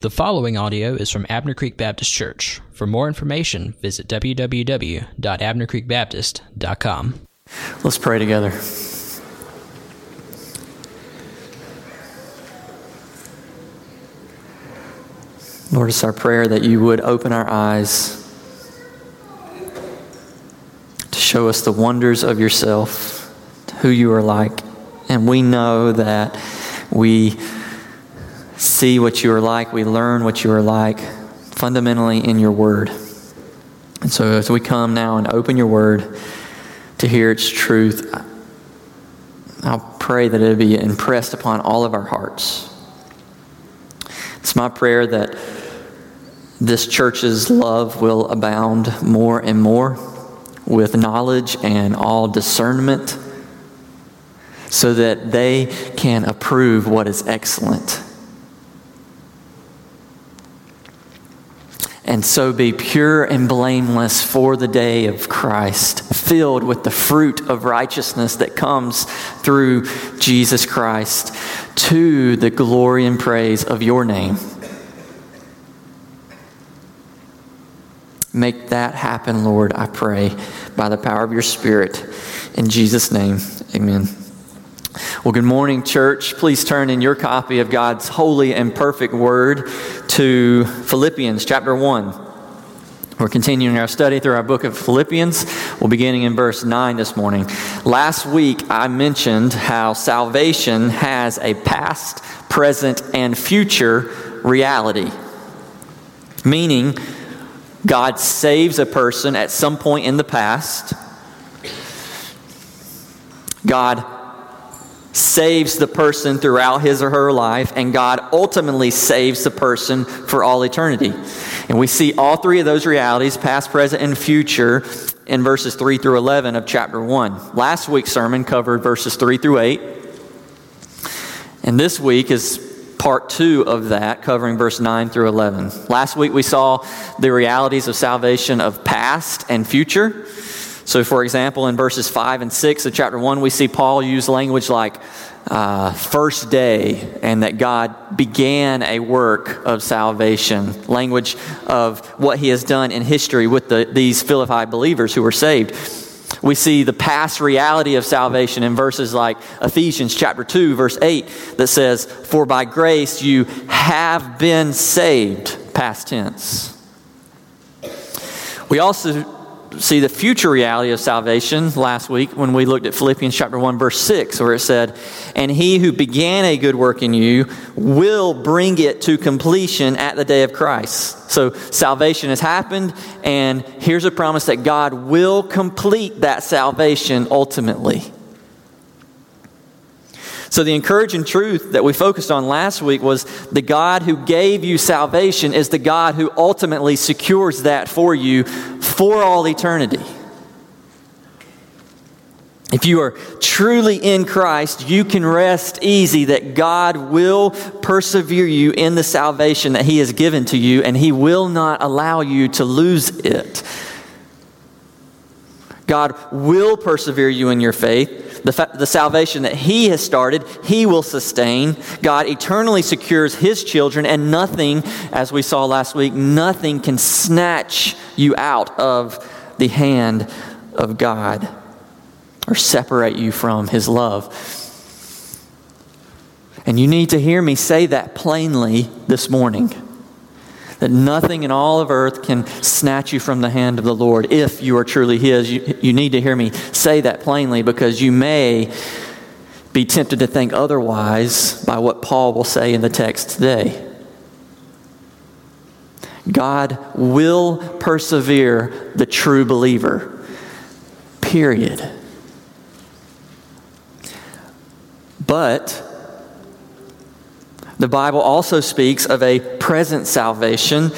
The following audio is from Abner Creek Baptist Church. For more information, visit www.abnercreekbaptist.com. Let's pray together. Lord, it's our prayer that you would open our eyes to show us the wonders of yourself, who you are like. And we know that we see what you are like, we learn what you are like fundamentally in your word. And so as we come now and open your word to hear its truth, I'll pray that it be impressed upon all of our hearts. It's my prayer that this church's love will abound more and more with knowledge and all discernment so that they can approve what is excellent and so be pure and blameless for the day of Christ, filled with the fruit of righteousness that comes through Jesus Christ to the glory and praise of your name. Make that happen, Lord, I pray, by the power of your Spirit. In Jesus' name, amen. Well, good morning, church. Please turn in your copy of God's holy and perfect word to Philippians chapter 1. We're continuing our study through our book of Philippians. We're beginning in verse 9 this morning. Last week, I mentioned how salvation has a past, present, and future reality. Meaning, God saves a person at some point in the past. God saves the person throughout his or her life, and God ultimately saves the person for all eternity. And we see all three of those realities, past, present, and future, in verses 3 through 11 of chapter 1. Last week's sermon covered verses 3 through 8. And this week is part 2 of that, covering verse 9 through 11. Last week we saw the realities of salvation of past and future. So, for example, in verses 5 and 6 of chapter 1, we see Paul use language like uh, first day and that God began a work of salvation, language of what he has done in history with the, these Philippi believers who were saved. We see the past reality of salvation in verses like Ephesians chapter 2 verse 8 that says, "For by grace you have been saved," past tense. We also see the future reality of salvation last week when we looked at Philippians chapter 1 verse 6 where it said, "And he who began a good work in you will bring it to completion at the day of Christ." So salvation has happened and here's a promise that God will complete that salvation ultimately. So, the encouraging truth that we focused on last week was the God who gave you salvation is the God who ultimately secures that for you for all eternity. If you are truly in Christ, you can rest easy that God will persevere you in the salvation that He has given to you, and He will not allow you to lose it. God will persevere you in your faith. The, fa- the salvation that He has started, He will sustain. God eternally secures His children, and nothing, as we saw last week, nothing can snatch you out of the hand of God or separate you from His love. And you need to hear me say that plainly this morning that nothing in all of earth can snatch you from the hand of the Lord if you are truly His. You, you need to hear me say that plainly because you may be tempted to think otherwise by what Paul will say in the text today. God will persevere the true believer. Period. But the Bible also speaks of a present salvation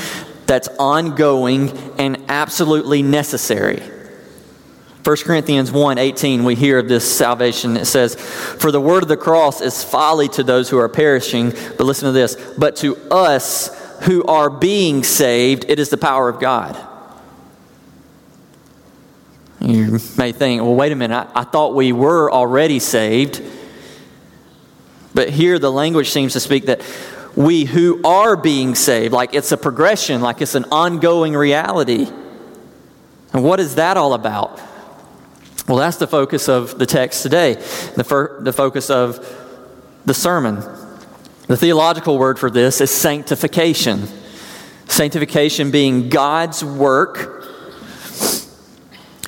that's ongoing and absolutely necessary. 1 Corinthians 1 18, we hear of this salvation. It says, For the word of the cross is folly to those who are perishing, but listen to this, but to us who are being saved, it is the power of God. You may think, well, wait a minute, I, I thought we were already saved. But here the language seems to speak that we who are being saved, like it's a progression, like it's an ongoing reality. And what is that all about? Well, that's the focus of the text today, the, fir- the focus of the sermon. The theological word for this is sanctification. Sanctification being God's work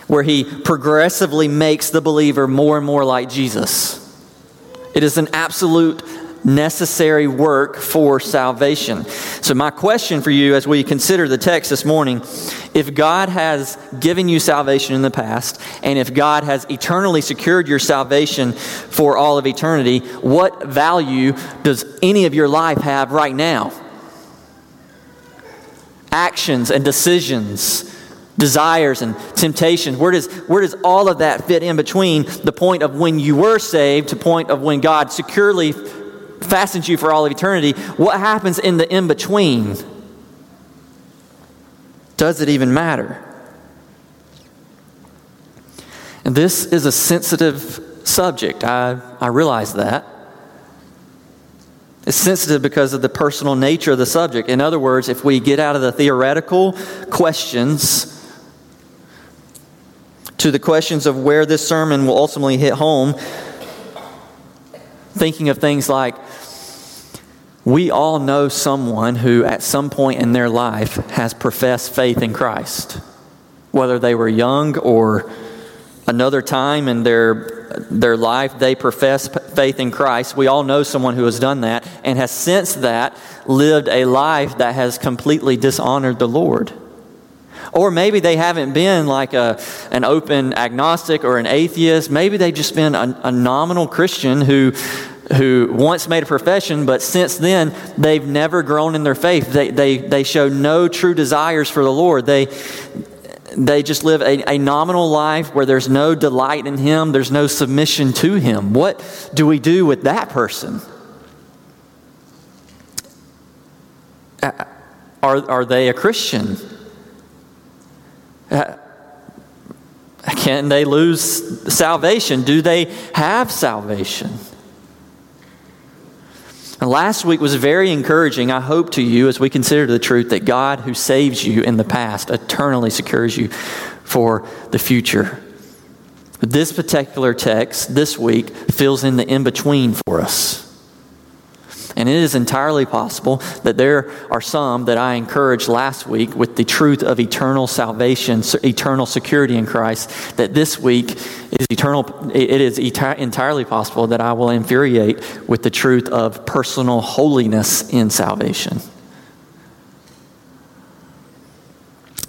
where He progressively makes the believer more and more like Jesus. It is an absolute necessary work for salvation. So, my question for you as we consider the text this morning if God has given you salvation in the past, and if God has eternally secured your salvation for all of eternity, what value does any of your life have right now? Actions and decisions desires and temptations where does where does all of that fit in between the point of when you were saved to point of when god securely fastens you for all of eternity, what happens in the in between? Does it even matter? And this is a sensitive subject. I, I realize that. It's sensitive because of the personal nature of the subject. In other words, if we get out of the theoretical questions to the questions of where this sermon will ultimately hit home, thinking of things like, we all know someone who, at some point in their life, has professed faith in Christ. Whether they were young or another time in their, their life, they profess faith in Christ. We all know someone who has done that and has since that lived a life that has completely dishonored the Lord. Or maybe they haven't been like a, an open agnostic or an atheist. Maybe they've just been a, a nominal Christian who who once made a profession, but since then they've never grown in their faith. They, they, they show no true desires for the Lord. They, they just live a, a nominal life where there's no delight in Him, there's no submission to Him. What do we do with that person? Are, are they a Christian? Uh, can they lose salvation? Do they have salvation? Last week was very encouraging, I hope, to you as we consider the truth that God, who saves you in the past, eternally secures you for the future. This particular text this week fills in the in between for us. And it is entirely possible that there are some that I encouraged last week with the truth of eternal salvation, eternal security in Christ, that this week is eternal, it is entirely possible that I will infuriate with the truth of personal holiness in salvation.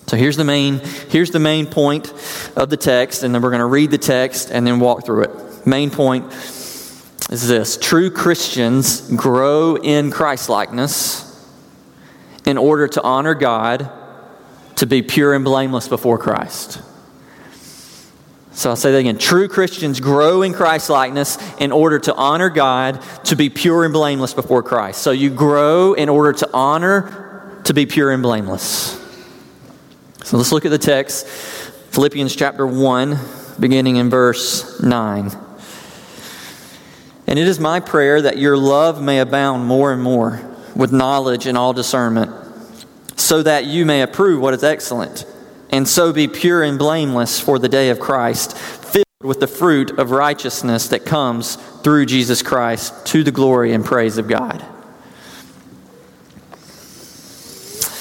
So here's the main here's the main point of the text and then we're going to read the text and then walk through it. Main point is this true Christians grow in Christlikeness in order to honor God, to be pure and blameless before Christ. So I'll say that again. True Christians grow in Christlikeness in order to honor God, to be pure and blameless before Christ. So you grow in order to honor, to be pure and blameless. So let's look at the text Philippians chapter 1, beginning in verse 9. And it is my prayer that your love may abound more and more with knowledge and all discernment, so that you may approve what is excellent, and so be pure and blameless for the day of Christ, filled with the fruit of righteousness that comes through Jesus Christ to the glory and praise of God.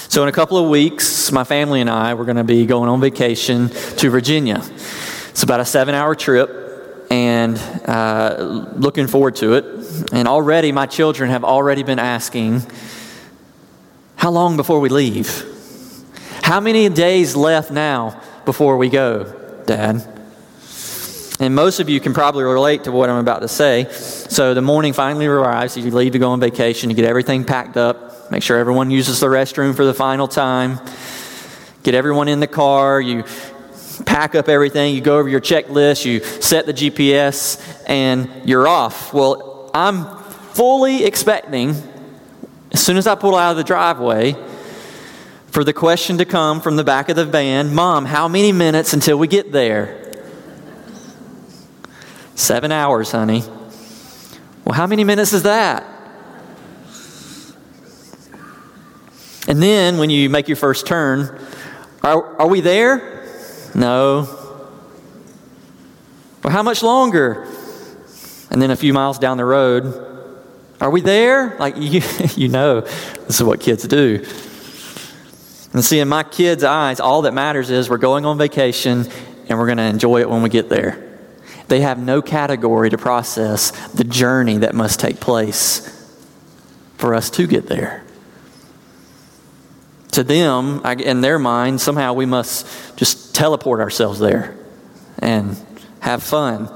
So, in a couple of weeks, my family and I, we're going to be going on vacation to Virginia. It's about a seven hour trip and uh, looking forward to it. And already, my children have already been asking, How long before we leave? How many days left now before we go, Dad? And most of you can probably relate to what I'm about to say. So the morning finally arrives, you leave to go on vacation, you get everything packed up, make sure everyone uses the restroom for the final time, get everyone in the car, you pack up everything, you go over your checklist, you set the GPS, and you're off. Well, I'm fully expecting, as soon as I pull out of the driveway, for the question to come from the back of the van Mom, how many minutes until we get there? Seven hours, honey. Well, how many minutes is that? And then when you make your first turn, are, are we there? No. Well, how much longer? And then a few miles down the road, are we there? Like, you, you know, this is what kids do. And see, in my kids' eyes, all that matters is we're going on vacation and we're going to enjoy it when we get there. They have no category to process the journey that must take place for us to get there. To them, in their mind, somehow we must just teleport ourselves there and have fun.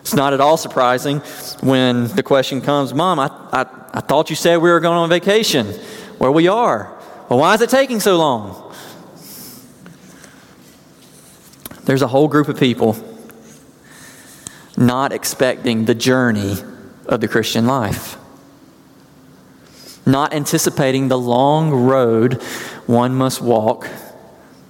It's not at all surprising when the question comes, Mom, I, I, I thought you said we were going on vacation. Well, we are. Well, why is it taking so long? There's a whole group of people not expecting the journey of the Christian life, not anticipating the long road one must walk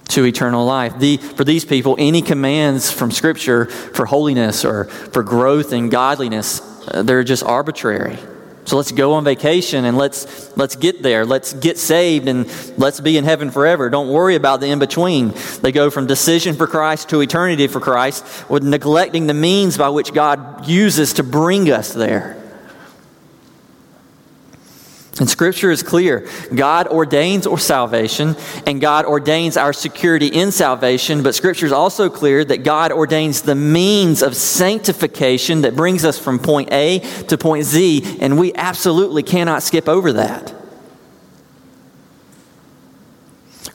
to eternal life. The, for these people, any commands from Scripture for holiness or for growth in godliness, uh, they're just arbitrary. So let's go on vacation and let's let's get there. Let's get saved and let's be in heaven forever. Don't worry about the in between. They go from decision for Christ to eternity for Christ with neglecting the means by which God uses to bring us there. And scripture is clear. God ordains or salvation, and God ordains our security in salvation, but scripture is also clear that God ordains the means of sanctification that brings us from point A to point Z, and we absolutely cannot skip over that.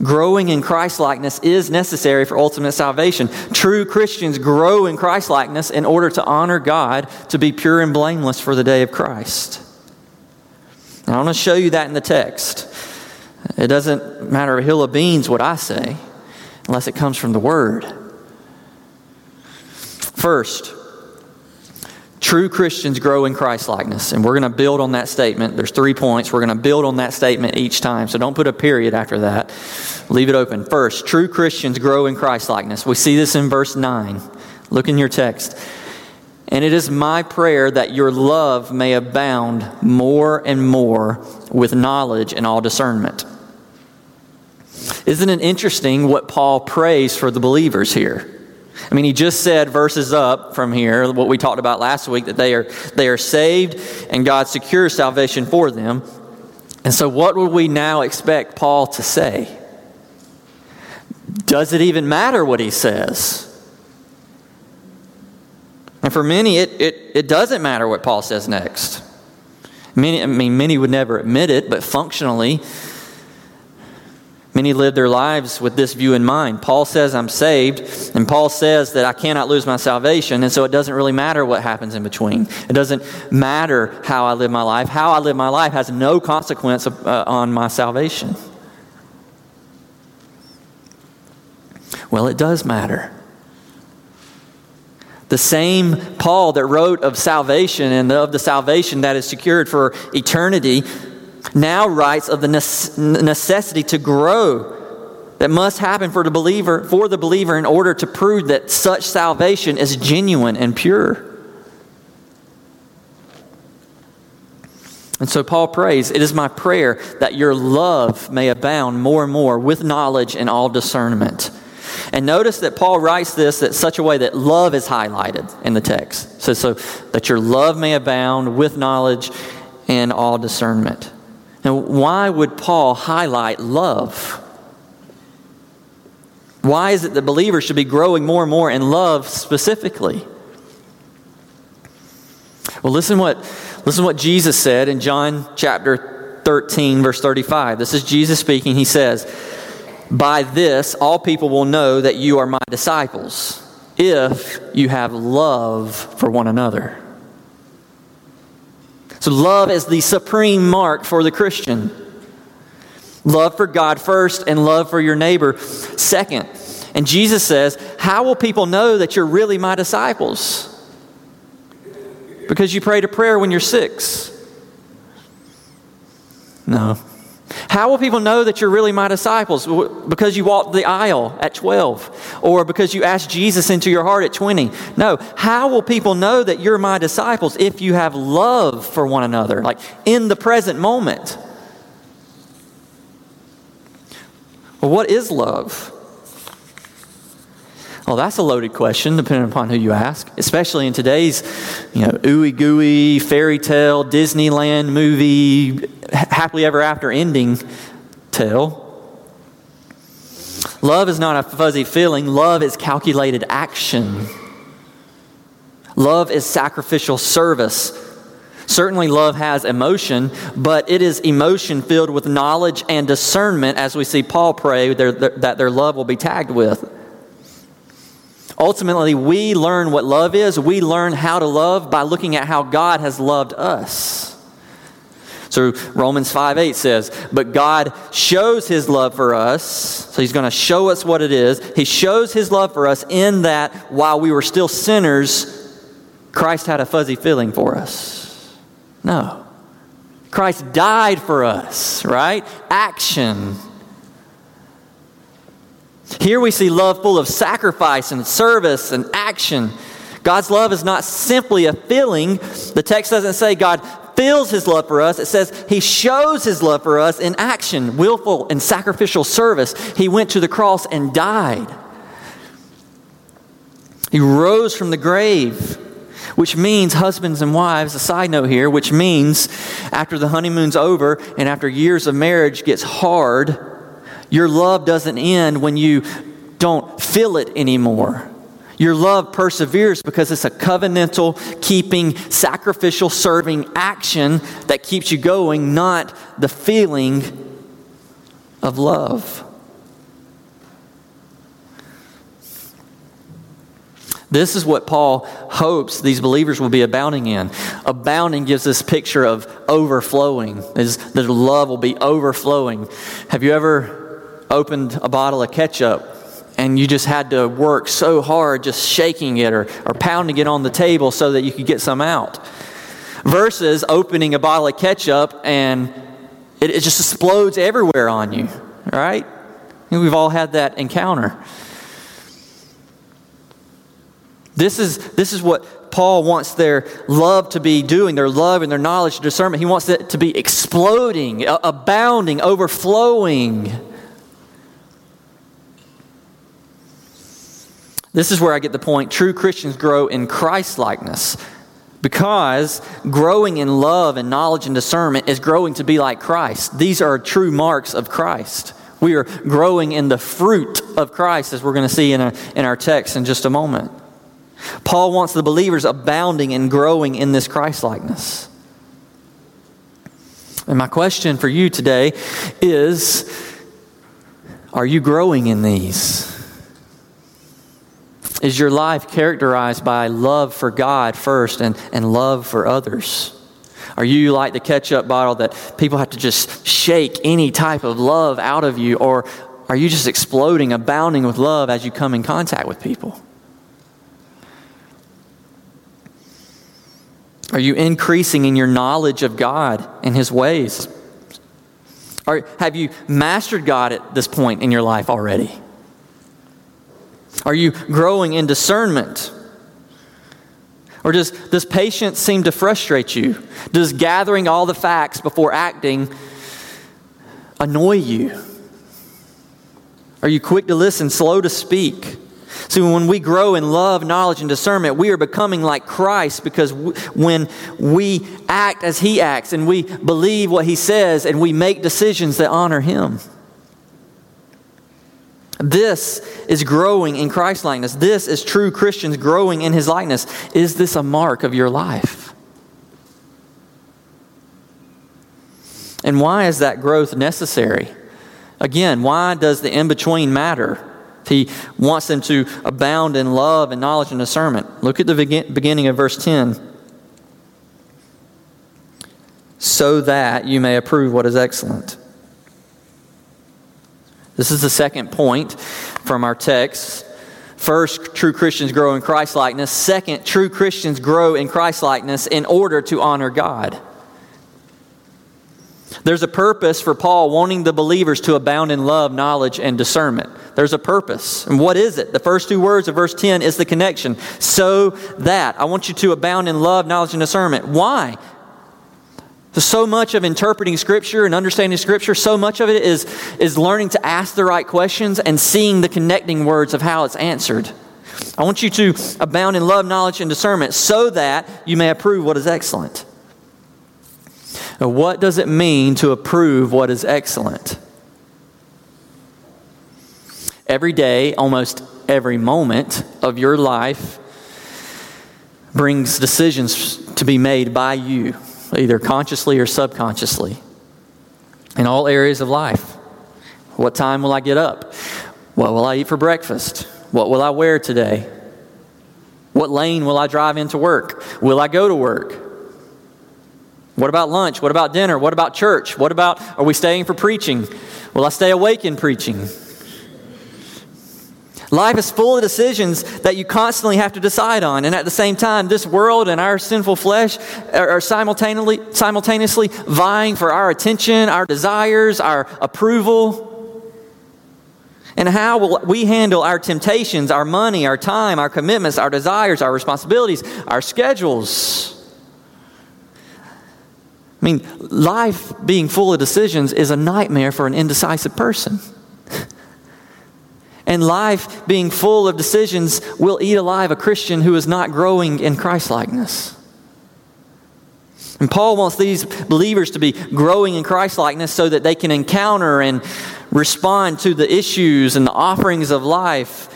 Growing in Christlikeness is necessary for ultimate salvation. True Christians grow in Christlikeness in order to honor God, to be pure and blameless for the day of Christ. I want to show you that in the text. It doesn't matter a hill of beans what I say, unless it comes from the Word. First, true Christians grow in Christ likeness. And we're going to build on that statement. There's three points. We're going to build on that statement each time. So don't put a period after that. Leave it open. First, true Christians grow in Christ likeness. We see this in verse 9. Look in your text. And it is my prayer that your love may abound more and more with knowledge and all discernment. Isn't it interesting what Paul prays for the believers here? I mean, he just said verses up from here, what we talked about last week, that they are, they are saved and God secures salvation for them. And so, what would we now expect Paul to say? Does it even matter what he says? And for many, it, it, it doesn't matter what Paul says next. Many, I mean, many would never admit it, but functionally, many live their lives with this view in mind. Paul says, I'm saved, and Paul says that I cannot lose my salvation, and so it doesn't really matter what happens in between. It doesn't matter how I live my life. How I live my life has no consequence uh, on my salvation. Well, it does matter. The same Paul that wrote of salvation and of the salvation that is secured for eternity now writes of the necessity to grow that must happen for the believer for the believer in order to prove that such salvation is genuine and pure. And so Paul prays, It is my prayer that your love may abound more and more with knowledge and all discernment and notice that Paul writes this in such a way that love is highlighted in the text. So, so that your love may abound with knowledge and all discernment. And why would Paul highlight love? Why is it that believers should be growing more and more in love specifically? Well, listen what, listen what Jesus said in John chapter 13, verse 35. This is Jesus speaking. He says, by this, all people will know that you are my disciples, if you have love for one another. So, love is the supreme mark for the Christian. Love for God first, and love for your neighbor second. And Jesus says, How will people know that you're really my disciples? Because you prayed a prayer when you're six. No. How will people know that you're really my disciples? Because you walked the aisle at 12 or because you asked Jesus into your heart at 20. No. How will people know that you're my disciples if you have love for one another, like in the present moment? Well, what is love? Well, that's a loaded question, depending upon who you ask, especially in today's, you know, ooey gooey, fairy tale, Disneyland movie, happily ever after ending tale. Love is not a fuzzy feeling, love is calculated action. Love is sacrificial service. Certainly, love has emotion, but it is emotion filled with knowledge and discernment, as we see Paul pray that their love will be tagged with. Ultimately, we learn what love is. We learn how to love by looking at how God has loved us. So Romans 5 8 says, But God shows his love for us. So he's going to show us what it is. He shows his love for us in that while we were still sinners, Christ had a fuzzy feeling for us. No. Christ died for us, right? Action. Here we see love full of sacrifice and service and action. God's love is not simply a feeling. The text doesn't say God feels his love for us. It says he shows his love for us in action, willful and sacrificial service. He went to the cross and died. He rose from the grave, which means, husbands and wives, a side note here, which means after the honeymoon's over and after years of marriage gets hard, your love doesn't end when you don't feel it anymore. Your love perseveres because it's a covenantal, keeping, sacrificial, serving action that keeps you going, not the feeling of love. This is what Paul hopes these believers will be abounding in. Abounding gives this picture of overflowing, is that love will be overflowing. Have you ever opened a bottle of ketchup and you just had to work so hard just shaking it or, or pounding it on the table so that you could get some out. Versus opening a bottle of ketchup and it, it just explodes everywhere on you, right? We've all had that encounter. This is, this is what Paul wants their love to be doing, their love and their knowledge and discernment. He wants it to be exploding, abounding, overflowing. This is where I get the point. True Christians grow in Christ likeness because growing in love and knowledge and discernment is growing to be like Christ. These are true marks of Christ. We are growing in the fruit of Christ, as we're going to see in, a, in our text in just a moment. Paul wants the believers abounding and growing in this Christ likeness. And my question for you today is Are you growing in these? Is your life characterized by love for God first and, and love for others? Are you like the ketchup bottle that people have to just shake any type of love out of you? Or are you just exploding, abounding with love as you come in contact with people? Are you increasing in your knowledge of God and His ways? Or have you mastered God at this point in your life already? Are you growing in discernment? Or does, does patience seem to frustrate you? Does gathering all the facts before acting annoy you? Are you quick to listen, slow to speak? See, when we grow in love, knowledge, and discernment, we are becoming like Christ because when we act as He acts and we believe what He says and we make decisions that honor Him. This is growing in Christ likeness. This is true Christians growing in his likeness. Is this a mark of your life? And why is that growth necessary? Again, why does the in between matter? He wants them to abound in love and knowledge and discernment. Look at the beginning of verse 10. So that you may approve what is excellent. This is the second point from our text. First, true Christians grow in Christ likeness. Second, true Christians grow in Christ likeness in order to honor God. There's a purpose for Paul wanting the believers to abound in love, knowledge, and discernment. There's a purpose. And what is it? The first two words of verse 10 is the connection. So that. I want you to abound in love, knowledge, and discernment. Why? So so much of interpreting Scripture and understanding Scripture, so much of it is, is learning to ask the right questions and seeing the connecting words of how it's answered. I want you to abound in love, knowledge, and discernment so that you may approve what is excellent. Now, what does it mean to approve what is excellent? Every day, almost every moment of your life brings decisions to be made by you either consciously or subconsciously, in all areas of life. What time will I get up? What will I eat for breakfast? What will I wear today? What lane will I drive into work? Will I go to work? What about lunch? What about dinner? What about church? What about are we staying for preaching? Will I stay awake in preaching? Life is full of decisions that you constantly have to decide on. And at the same time, this world and our sinful flesh are simultaneously, simultaneously vying for our attention, our desires, our approval. And how will we handle our temptations, our money, our time, our commitments, our desires, our responsibilities, our schedules? I mean, life being full of decisions is a nightmare for an indecisive person. And life being full of decisions will eat alive a Christian who is not growing in Christlikeness. And Paul wants these believers to be growing in Christlikeness so that they can encounter and respond to the issues and the offerings of life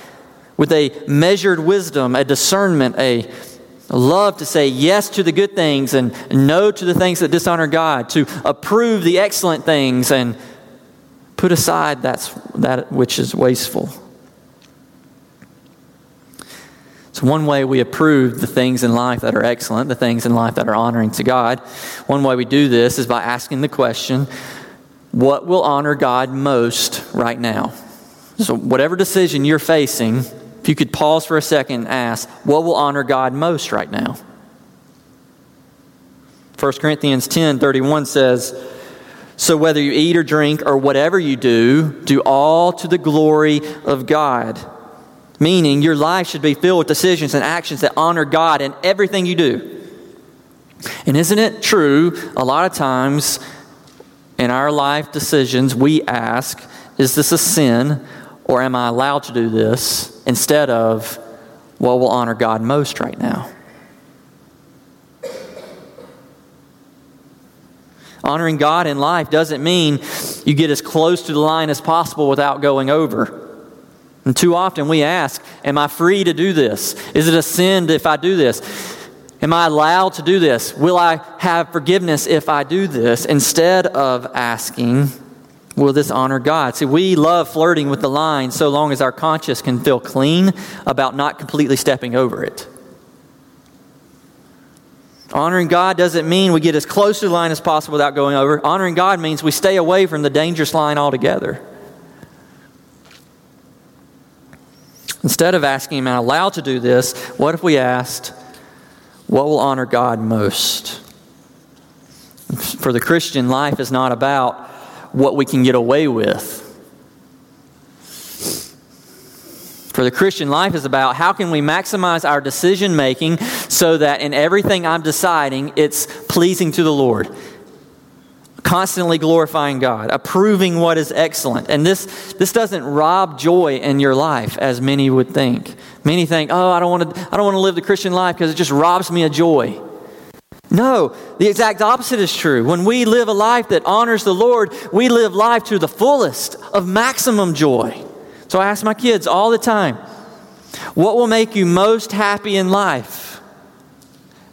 with a measured wisdom, a discernment, a love to say yes to the good things and no to the things that dishonor God, to approve the excellent things and Put aside that's, that which is wasteful. So, one way we approve the things in life that are excellent, the things in life that are honoring to God, one way we do this is by asking the question what will honor God most right now? So, whatever decision you're facing, if you could pause for a second and ask, what will honor God most right now? 1 Corinthians 10 31 says, so whether you eat or drink or whatever you do, do all to the glory of God. Meaning your life should be filled with decisions and actions that honor God in everything you do. And isn't it true, a lot of times in our life decisions, we ask, is this a sin or am I allowed to do this? Instead of, what will honor God most right now? Honoring God in life doesn't mean you get as close to the line as possible without going over. And too often we ask, Am I free to do this? Is it a sin if I do this? Am I allowed to do this? Will I have forgiveness if I do this? Instead of asking, Will this honor God? See, we love flirting with the line so long as our conscience can feel clean about not completely stepping over it. Honoring God doesn't mean we get as close to the line as possible without going over. Honoring God means we stay away from the dangerous line altogether. Instead of asking, Am I allowed to do this? What if we asked, What will honor God most? For the Christian, life is not about what we can get away with. For the Christian life is about how can we maximize our decision making so that in everything I'm deciding, it's pleasing to the Lord. Constantly glorifying God, approving what is excellent. And this, this doesn't rob joy in your life as many would think. Many think, oh, I don't want to, I don't want to live the Christian life because it just robs me of joy. No, the exact opposite is true. When we live a life that honors the Lord, we live life to the fullest of maximum joy. So I ask my kids all the time, what will make you most happy in life?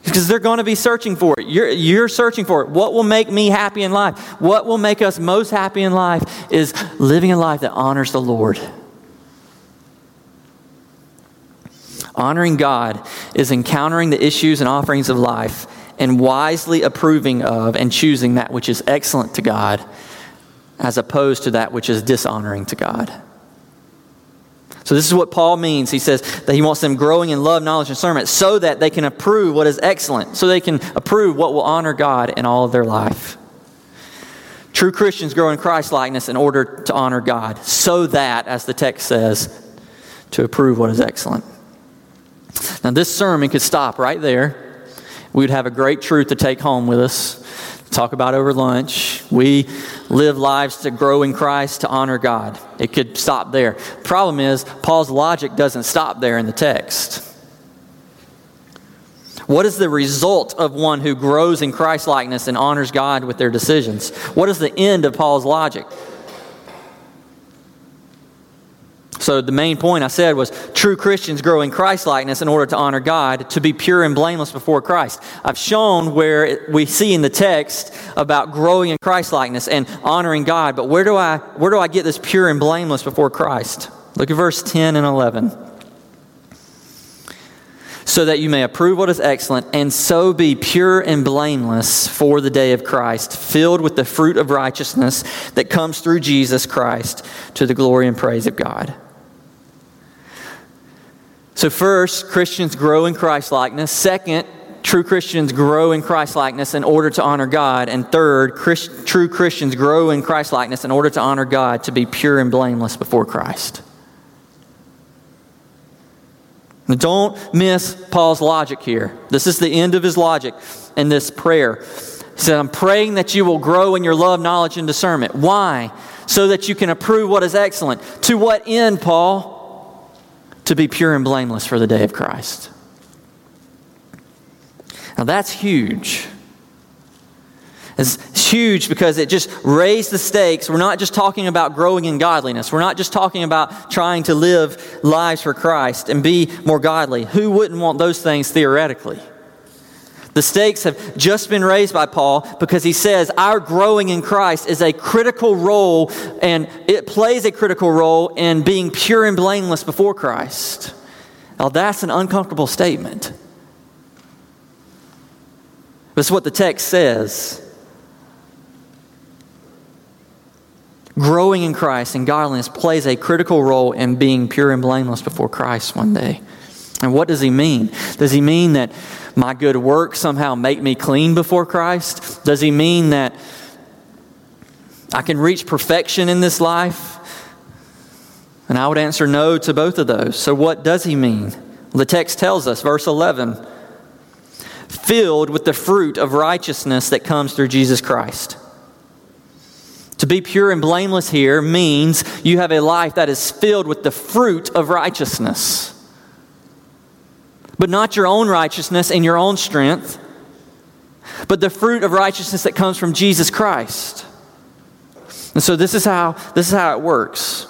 Because they're going to be searching for it. You're, you're searching for it. What will make me happy in life? What will make us most happy in life is living a life that honors the Lord. Honoring God is encountering the issues and offerings of life and wisely approving of and choosing that which is excellent to God as opposed to that which is dishonoring to God. So, this is what Paul means. He says that he wants them growing in love, knowledge, and discernment so that they can approve what is excellent, so they can approve what will honor God in all of their life. True Christians grow in Christ likeness in order to honor God, so that, as the text says, to approve what is excellent. Now, this sermon could stop right there. We'd have a great truth to take home with us. Talk about over lunch. We live lives to grow in Christ, to honor God. It could stop there. Problem is, Paul's logic doesn't stop there in the text. What is the result of one who grows in Christ likeness and honors God with their decisions? What is the end of Paul's logic? So, the main point I said was true Christians grow in Christ likeness in order to honor God, to be pure and blameless before Christ. I've shown where we see in the text about growing in Christ likeness and honoring God, but where do, I, where do I get this pure and blameless before Christ? Look at verse 10 and 11 so that you may approve what is excellent, and so be pure and blameless for the day of Christ, filled with the fruit of righteousness that comes through Jesus Christ to the glory and praise of God. So, first, Christians grow in Christ likeness. Second, true Christians grow in Christ likeness in order to honor God. And third, Christ, true Christians grow in Christ likeness in order to honor God, to be pure and blameless before Christ. Now, don't miss Paul's logic here. This is the end of his logic in this prayer. He said, I'm praying that you will grow in your love, knowledge, and discernment. Why? So that you can approve what is excellent. To what end, Paul? To be pure and blameless for the day of Christ. Now that's huge. It's huge because it just raised the stakes. We're not just talking about growing in godliness. We're not just talking about trying to live lives for Christ and be more godly. Who wouldn't want those things theoretically? The stakes have just been raised by Paul because he says our growing in Christ is a critical role and it plays a critical role in being pure and blameless before Christ. Now, that's an uncomfortable statement. That's what the text says. growing in Christ and godliness plays a critical role in being pure and blameless before Christ one day. And what does he mean? Does he mean that my good works somehow make me clean before Christ? Does he mean that I can reach perfection in this life? And I would answer no to both of those. So, what does he mean? The text tells us, verse 11, filled with the fruit of righteousness that comes through Jesus Christ. To be pure and blameless here means you have a life that is filled with the fruit of righteousness. But not your own righteousness and your own strength, but the fruit of righteousness that comes from Jesus Christ. And so this is how this is how it works.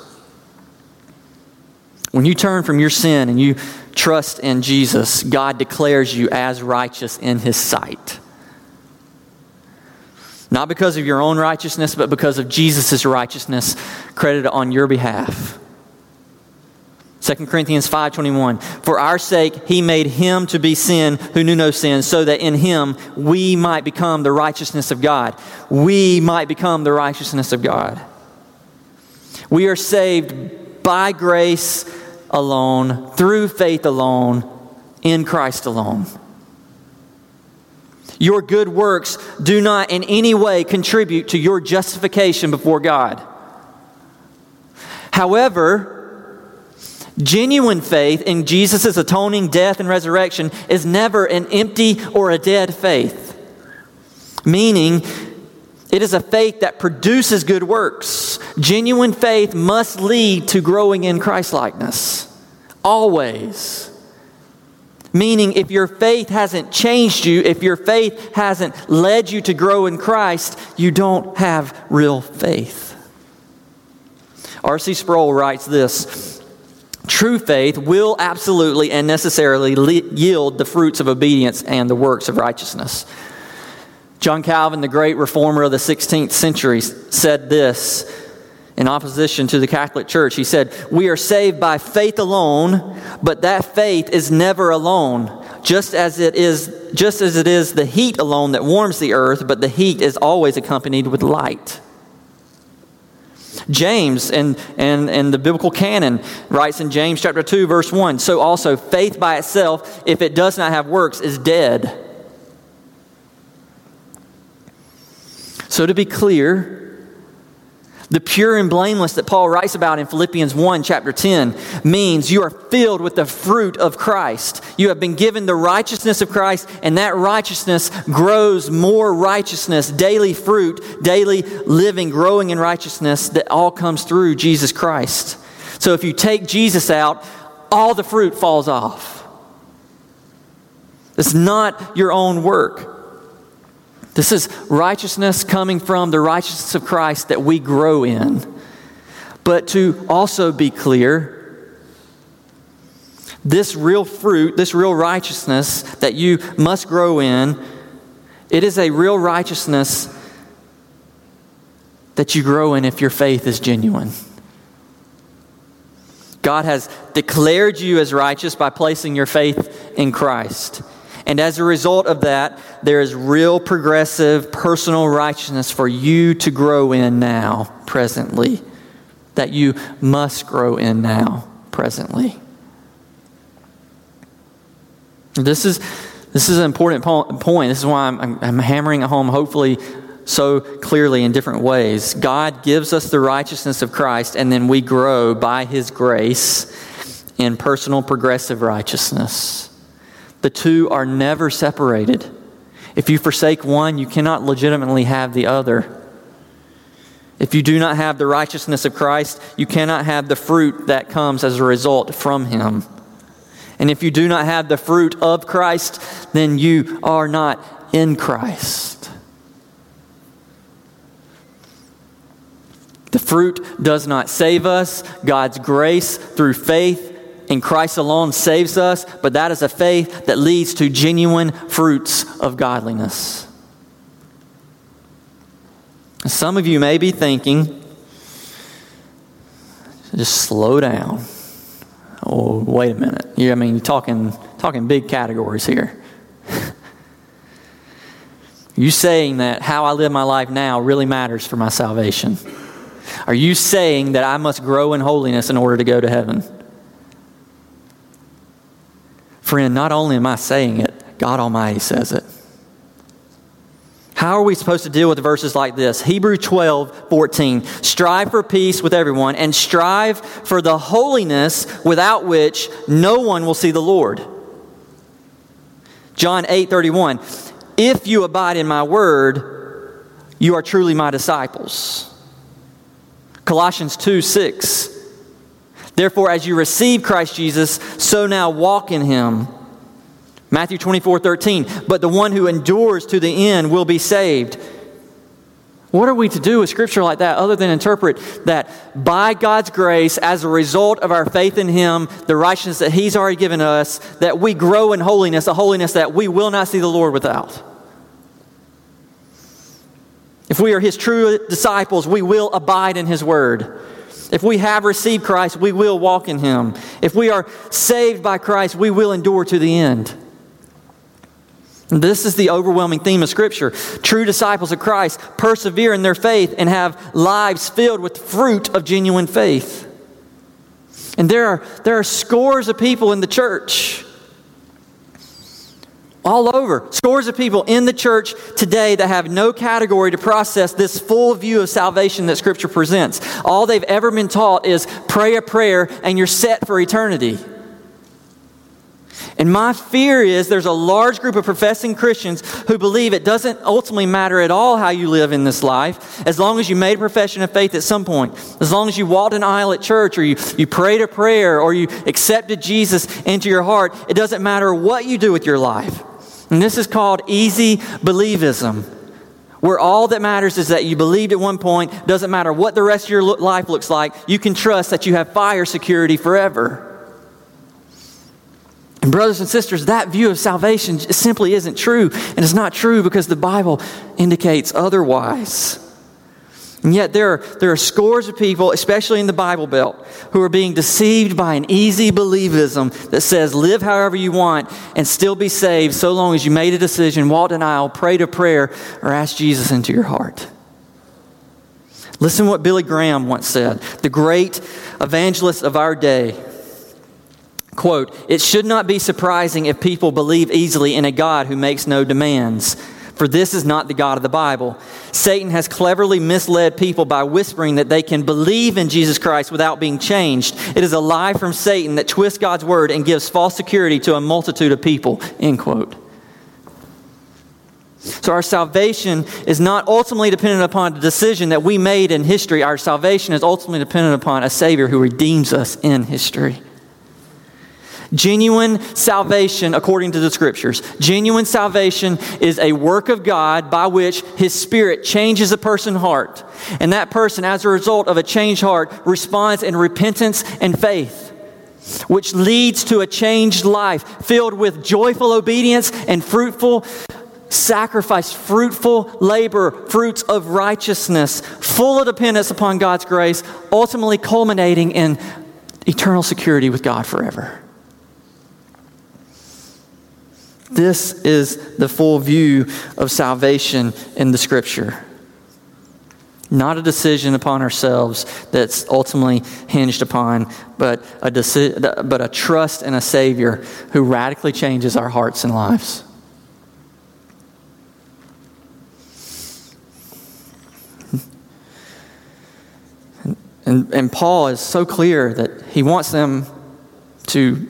When you turn from your sin and you trust in Jesus, God declares you as righteous in his sight. Not because of your own righteousness, but because of Jesus' righteousness credited on your behalf. 2 Corinthians 5:21 For our sake he made him to be sin who knew no sin so that in him we might become the righteousness of God. We might become the righteousness of God. We are saved by grace alone, through faith alone, in Christ alone. Your good works do not in any way contribute to your justification before God. However, genuine faith in Jesus' atoning death and resurrection is never an empty or a dead faith, meaning it is a faith that produces good works. Genuine faith must lead to growing in Christlikeness. Always. Meaning, if your faith hasn't changed you, if your faith hasn't led you to grow in Christ, you don't have real faith. R.C. Sproul writes this True faith will absolutely and necessarily yield the fruits of obedience and the works of righteousness. John Calvin, the great reformer of the 16th century, said this in opposition to the Catholic Church. He said, We are saved by faith alone, but that faith is never alone. Just as it is just as it is the heat alone that warms the earth, but the heat is always accompanied with light. James and, and, and the biblical canon writes in James chapter 2, verse 1 So also, faith by itself, if it does not have works, is dead. So, to be clear, The pure and blameless that Paul writes about in Philippians 1, chapter 10, means you are filled with the fruit of Christ. You have been given the righteousness of Christ, and that righteousness grows more righteousness, daily fruit, daily living, growing in righteousness that all comes through Jesus Christ. So if you take Jesus out, all the fruit falls off. It's not your own work. This is righteousness coming from the righteousness of Christ that we grow in. But to also be clear, this real fruit, this real righteousness that you must grow in, it is a real righteousness that you grow in if your faith is genuine. God has declared you as righteous by placing your faith in Christ. And as a result of that, there is real progressive personal righteousness for you to grow in now, presently, that you must grow in now, presently. This is, this is an important point. This is why I'm, I'm, I'm hammering it home, hopefully, so clearly in different ways. God gives us the righteousness of Christ, and then we grow by His grace in personal progressive righteousness. The two are never separated. If you forsake one, you cannot legitimately have the other. If you do not have the righteousness of Christ, you cannot have the fruit that comes as a result from Him. And if you do not have the fruit of Christ, then you are not in Christ. The fruit does not save us. God's grace through faith in Christ alone saves us, but that is a faith that leads to genuine fruits of godliness. Some of you may be thinking, just slow down. Oh, wait a minute. You, I mean, you're talking, talking big categories here. you saying that how I live my life now really matters for my salvation? Are you saying that I must grow in holiness in order to go to heaven? Friend, not only am I saying it, God Almighty says it. How are we supposed to deal with verses like this? Hebrew 12, 14. Strive for peace with everyone and strive for the holiness without which no one will see the Lord. John 8, 31. If you abide in my word, you are truly my disciples. Colossians 2, 6. Therefore, as you receive Christ Jesus, so now walk in him. Matthew 24, 13. But the one who endures to the end will be saved. What are we to do with scripture like that other than interpret that by God's grace, as a result of our faith in Him, the righteousness that He's already given us, that we grow in holiness, a holiness that we will not see the Lord without? If we are His true disciples, we will abide in His word. If we have received Christ, we will walk in Him. If we are saved by Christ, we will endure to the end. This is the overwhelming theme of Scripture. True disciples of Christ persevere in their faith and have lives filled with fruit of genuine faith. And there are, there are scores of people in the church all over. Scores of people in the church today that have no category to process this full view of salvation that Scripture presents. All they've ever been taught is pray a prayer and you're set for eternity. And my fear is there's a large group of professing Christians who believe it doesn't ultimately matter at all how you live in this life, as long as you made a profession of faith at some point, as long as you walked an aisle at church, or you, you prayed a prayer, or you accepted Jesus into your heart. It doesn't matter what you do with your life. And this is called easy believism, where all that matters is that you believed at one point, doesn't matter what the rest of your life looks like, you can trust that you have fire security forever. And, brothers and sisters, that view of salvation simply isn't true. And it's not true because the Bible indicates otherwise. And yet, there are, there are scores of people, especially in the Bible Belt, who are being deceived by an easy believism that says, live however you want and still be saved so long as you made a decision, walked an aisle, prayed a prayer, or asked Jesus into your heart. Listen what Billy Graham once said, the great evangelist of our day. Quote, It should not be surprising if people believe easily in a God who makes no demands For this is not the God of the Bible. Satan has cleverly misled people by whispering that they can believe in Jesus Christ without being changed. It is a lie from Satan that twists God's word and gives false security to a multitude of people. End quote. So, our salvation is not ultimately dependent upon a decision that we made in history. Our salvation is ultimately dependent upon a Savior who redeems us in history. Genuine salvation, according to the scriptures, genuine salvation is a work of God by which His Spirit changes a person's heart. And that person, as a result of a changed heart, responds in repentance and faith, which leads to a changed life filled with joyful obedience and fruitful sacrifice, fruitful labor, fruits of righteousness, full of dependence upon God's grace, ultimately culminating in eternal security with God forever. This is the full view of salvation in the scripture. Not a decision upon ourselves that's ultimately hinged upon, but a, deci- but a trust in a Savior who radically changes our hearts and lives. And, and Paul is so clear that he wants them to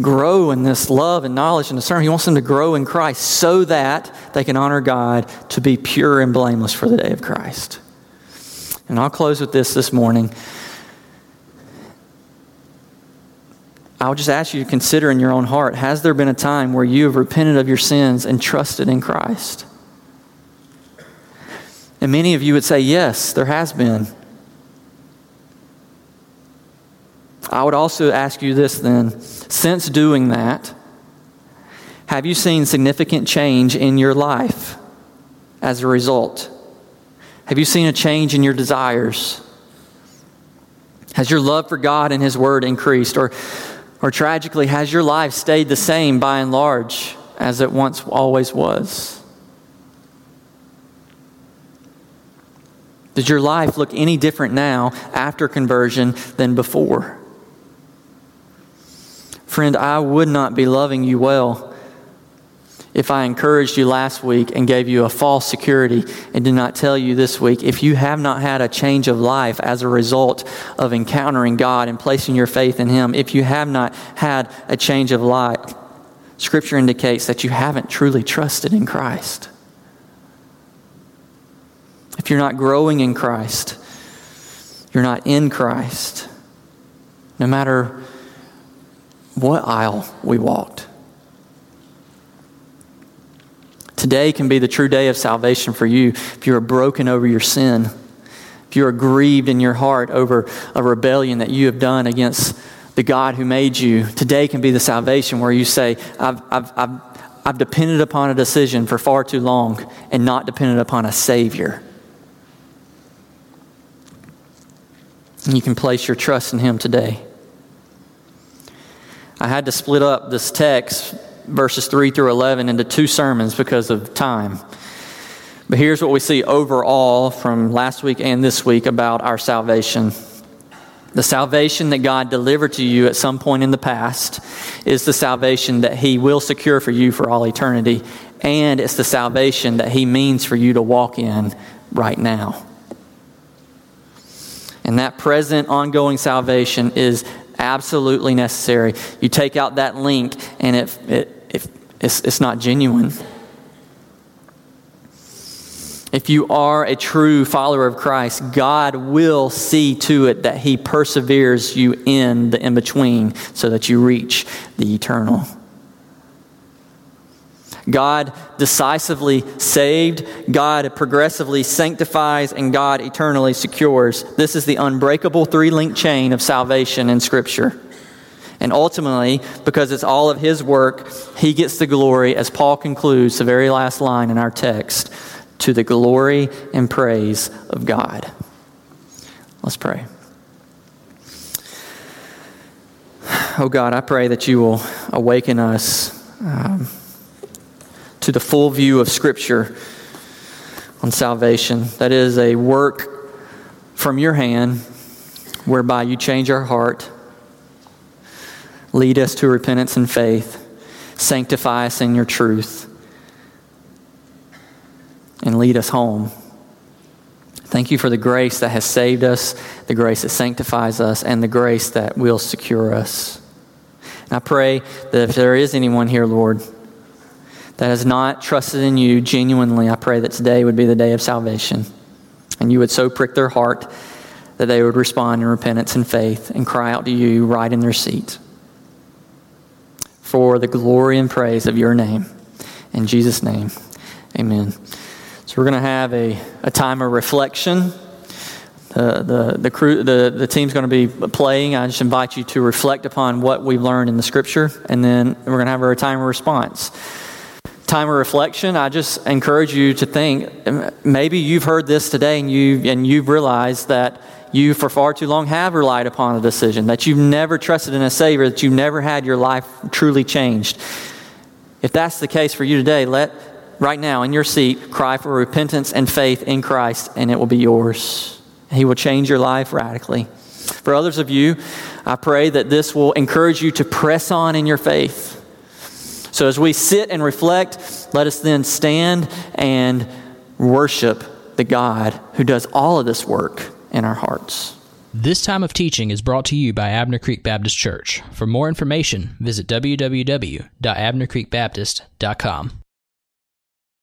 grow in this love and knowledge and discernment. He wants them to grow in Christ so that they can honor God to be pure and blameless for the day of Christ. And I'll close with this this morning. I'll just ask you to consider in your own heart has there been a time where you have repented of your sins and trusted in Christ? And many of you would say, yes, there has been. I would also ask you this then since doing that, have you seen significant change in your life as a result? Have you seen a change in your desires? Has your love for God and His Word increased? Or, or tragically, has your life stayed the same by and large as it once always was? Does your life look any different now after conversion than before? Friend, I would not be loving you well if I encouraged you last week and gave you a false security and did not tell you this week. If you have not had a change of life as a result of encountering God and placing your faith in Him, if you have not had a change of life, Scripture indicates that you haven't truly trusted in Christ. If you're not growing in Christ, you're not in Christ. No matter what aisle we walked. Today can be the true day of salvation for you if you are broken over your sin, if you are grieved in your heart over a rebellion that you have done against the God who made you. Today can be the salvation where you say, I've, I've, I've, I've depended upon a decision for far too long and not depended upon a Savior. And you can place your trust in Him today. I had to split up this text, verses 3 through 11, into two sermons because of time. But here's what we see overall from last week and this week about our salvation. The salvation that God delivered to you at some point in the past is the salvation that He will secure for you for all eternity, and it's the salvation that He means for you to walk in right now. And that present, ongoing salvation is absolutely necessary. You take out that link, and it, it, it it's, it's not genuine. If you are a true follower of Christ, God will see to it that He perseveres you in the in between so that you reach the eternal. God decisively saved, God progressively sanctifies, and God eternally secures. This is the unbreakable three link chain of salvation in Scripture. And ultimately, because it's all of His work, He gets the glory, as Paul concludes the very last line in our text to the glory and praise of God. Let's pray. Oh God, I pray that you will awaken us. Um, to the full view of Scripture on salvation. That is a work from your hand whereby you change our heart, lead us to repentance and faith, sanctify us in your truth, and lead us home. Thank you for the grace that has saved us, the grace that sanctifies us, and the grace that will secure us. And I pray that if there is anyone here, Lord, that has not trusted in you genuinely, I pray that today would be the day of salvation. And you would so prick their heart that they would respond in repentance and faith and cry out to you right in their seat for the glory and praise of your name. In Jesus' name, amen. So we're going to have a, a time of reflection. The, the, the, crew, the, the team's going to be playing. I just invite you to reflect upon what we've learned in the scripture, and then we're going to have our time of response time of reflection, I just encourage you to think maybe you've heard this today and, you, and you've realized that you, for far too long, have relied upon a decision, that you've never trusted in a Savior, that you've never had your life truly changed. If that's the case for you today, let right now in your seat cry for repentance and faith in Christ, and it will be yours. He will change your life radically. For others of you, I pray that this will encourage you to press on in your faith so as we sit and reflect, let us then stand and worship the God who does all of this work in our hearts. This time of teaching is brought to you by Abner Creek Baptist Church. For more information, visit www.abnercreekbaptist.com.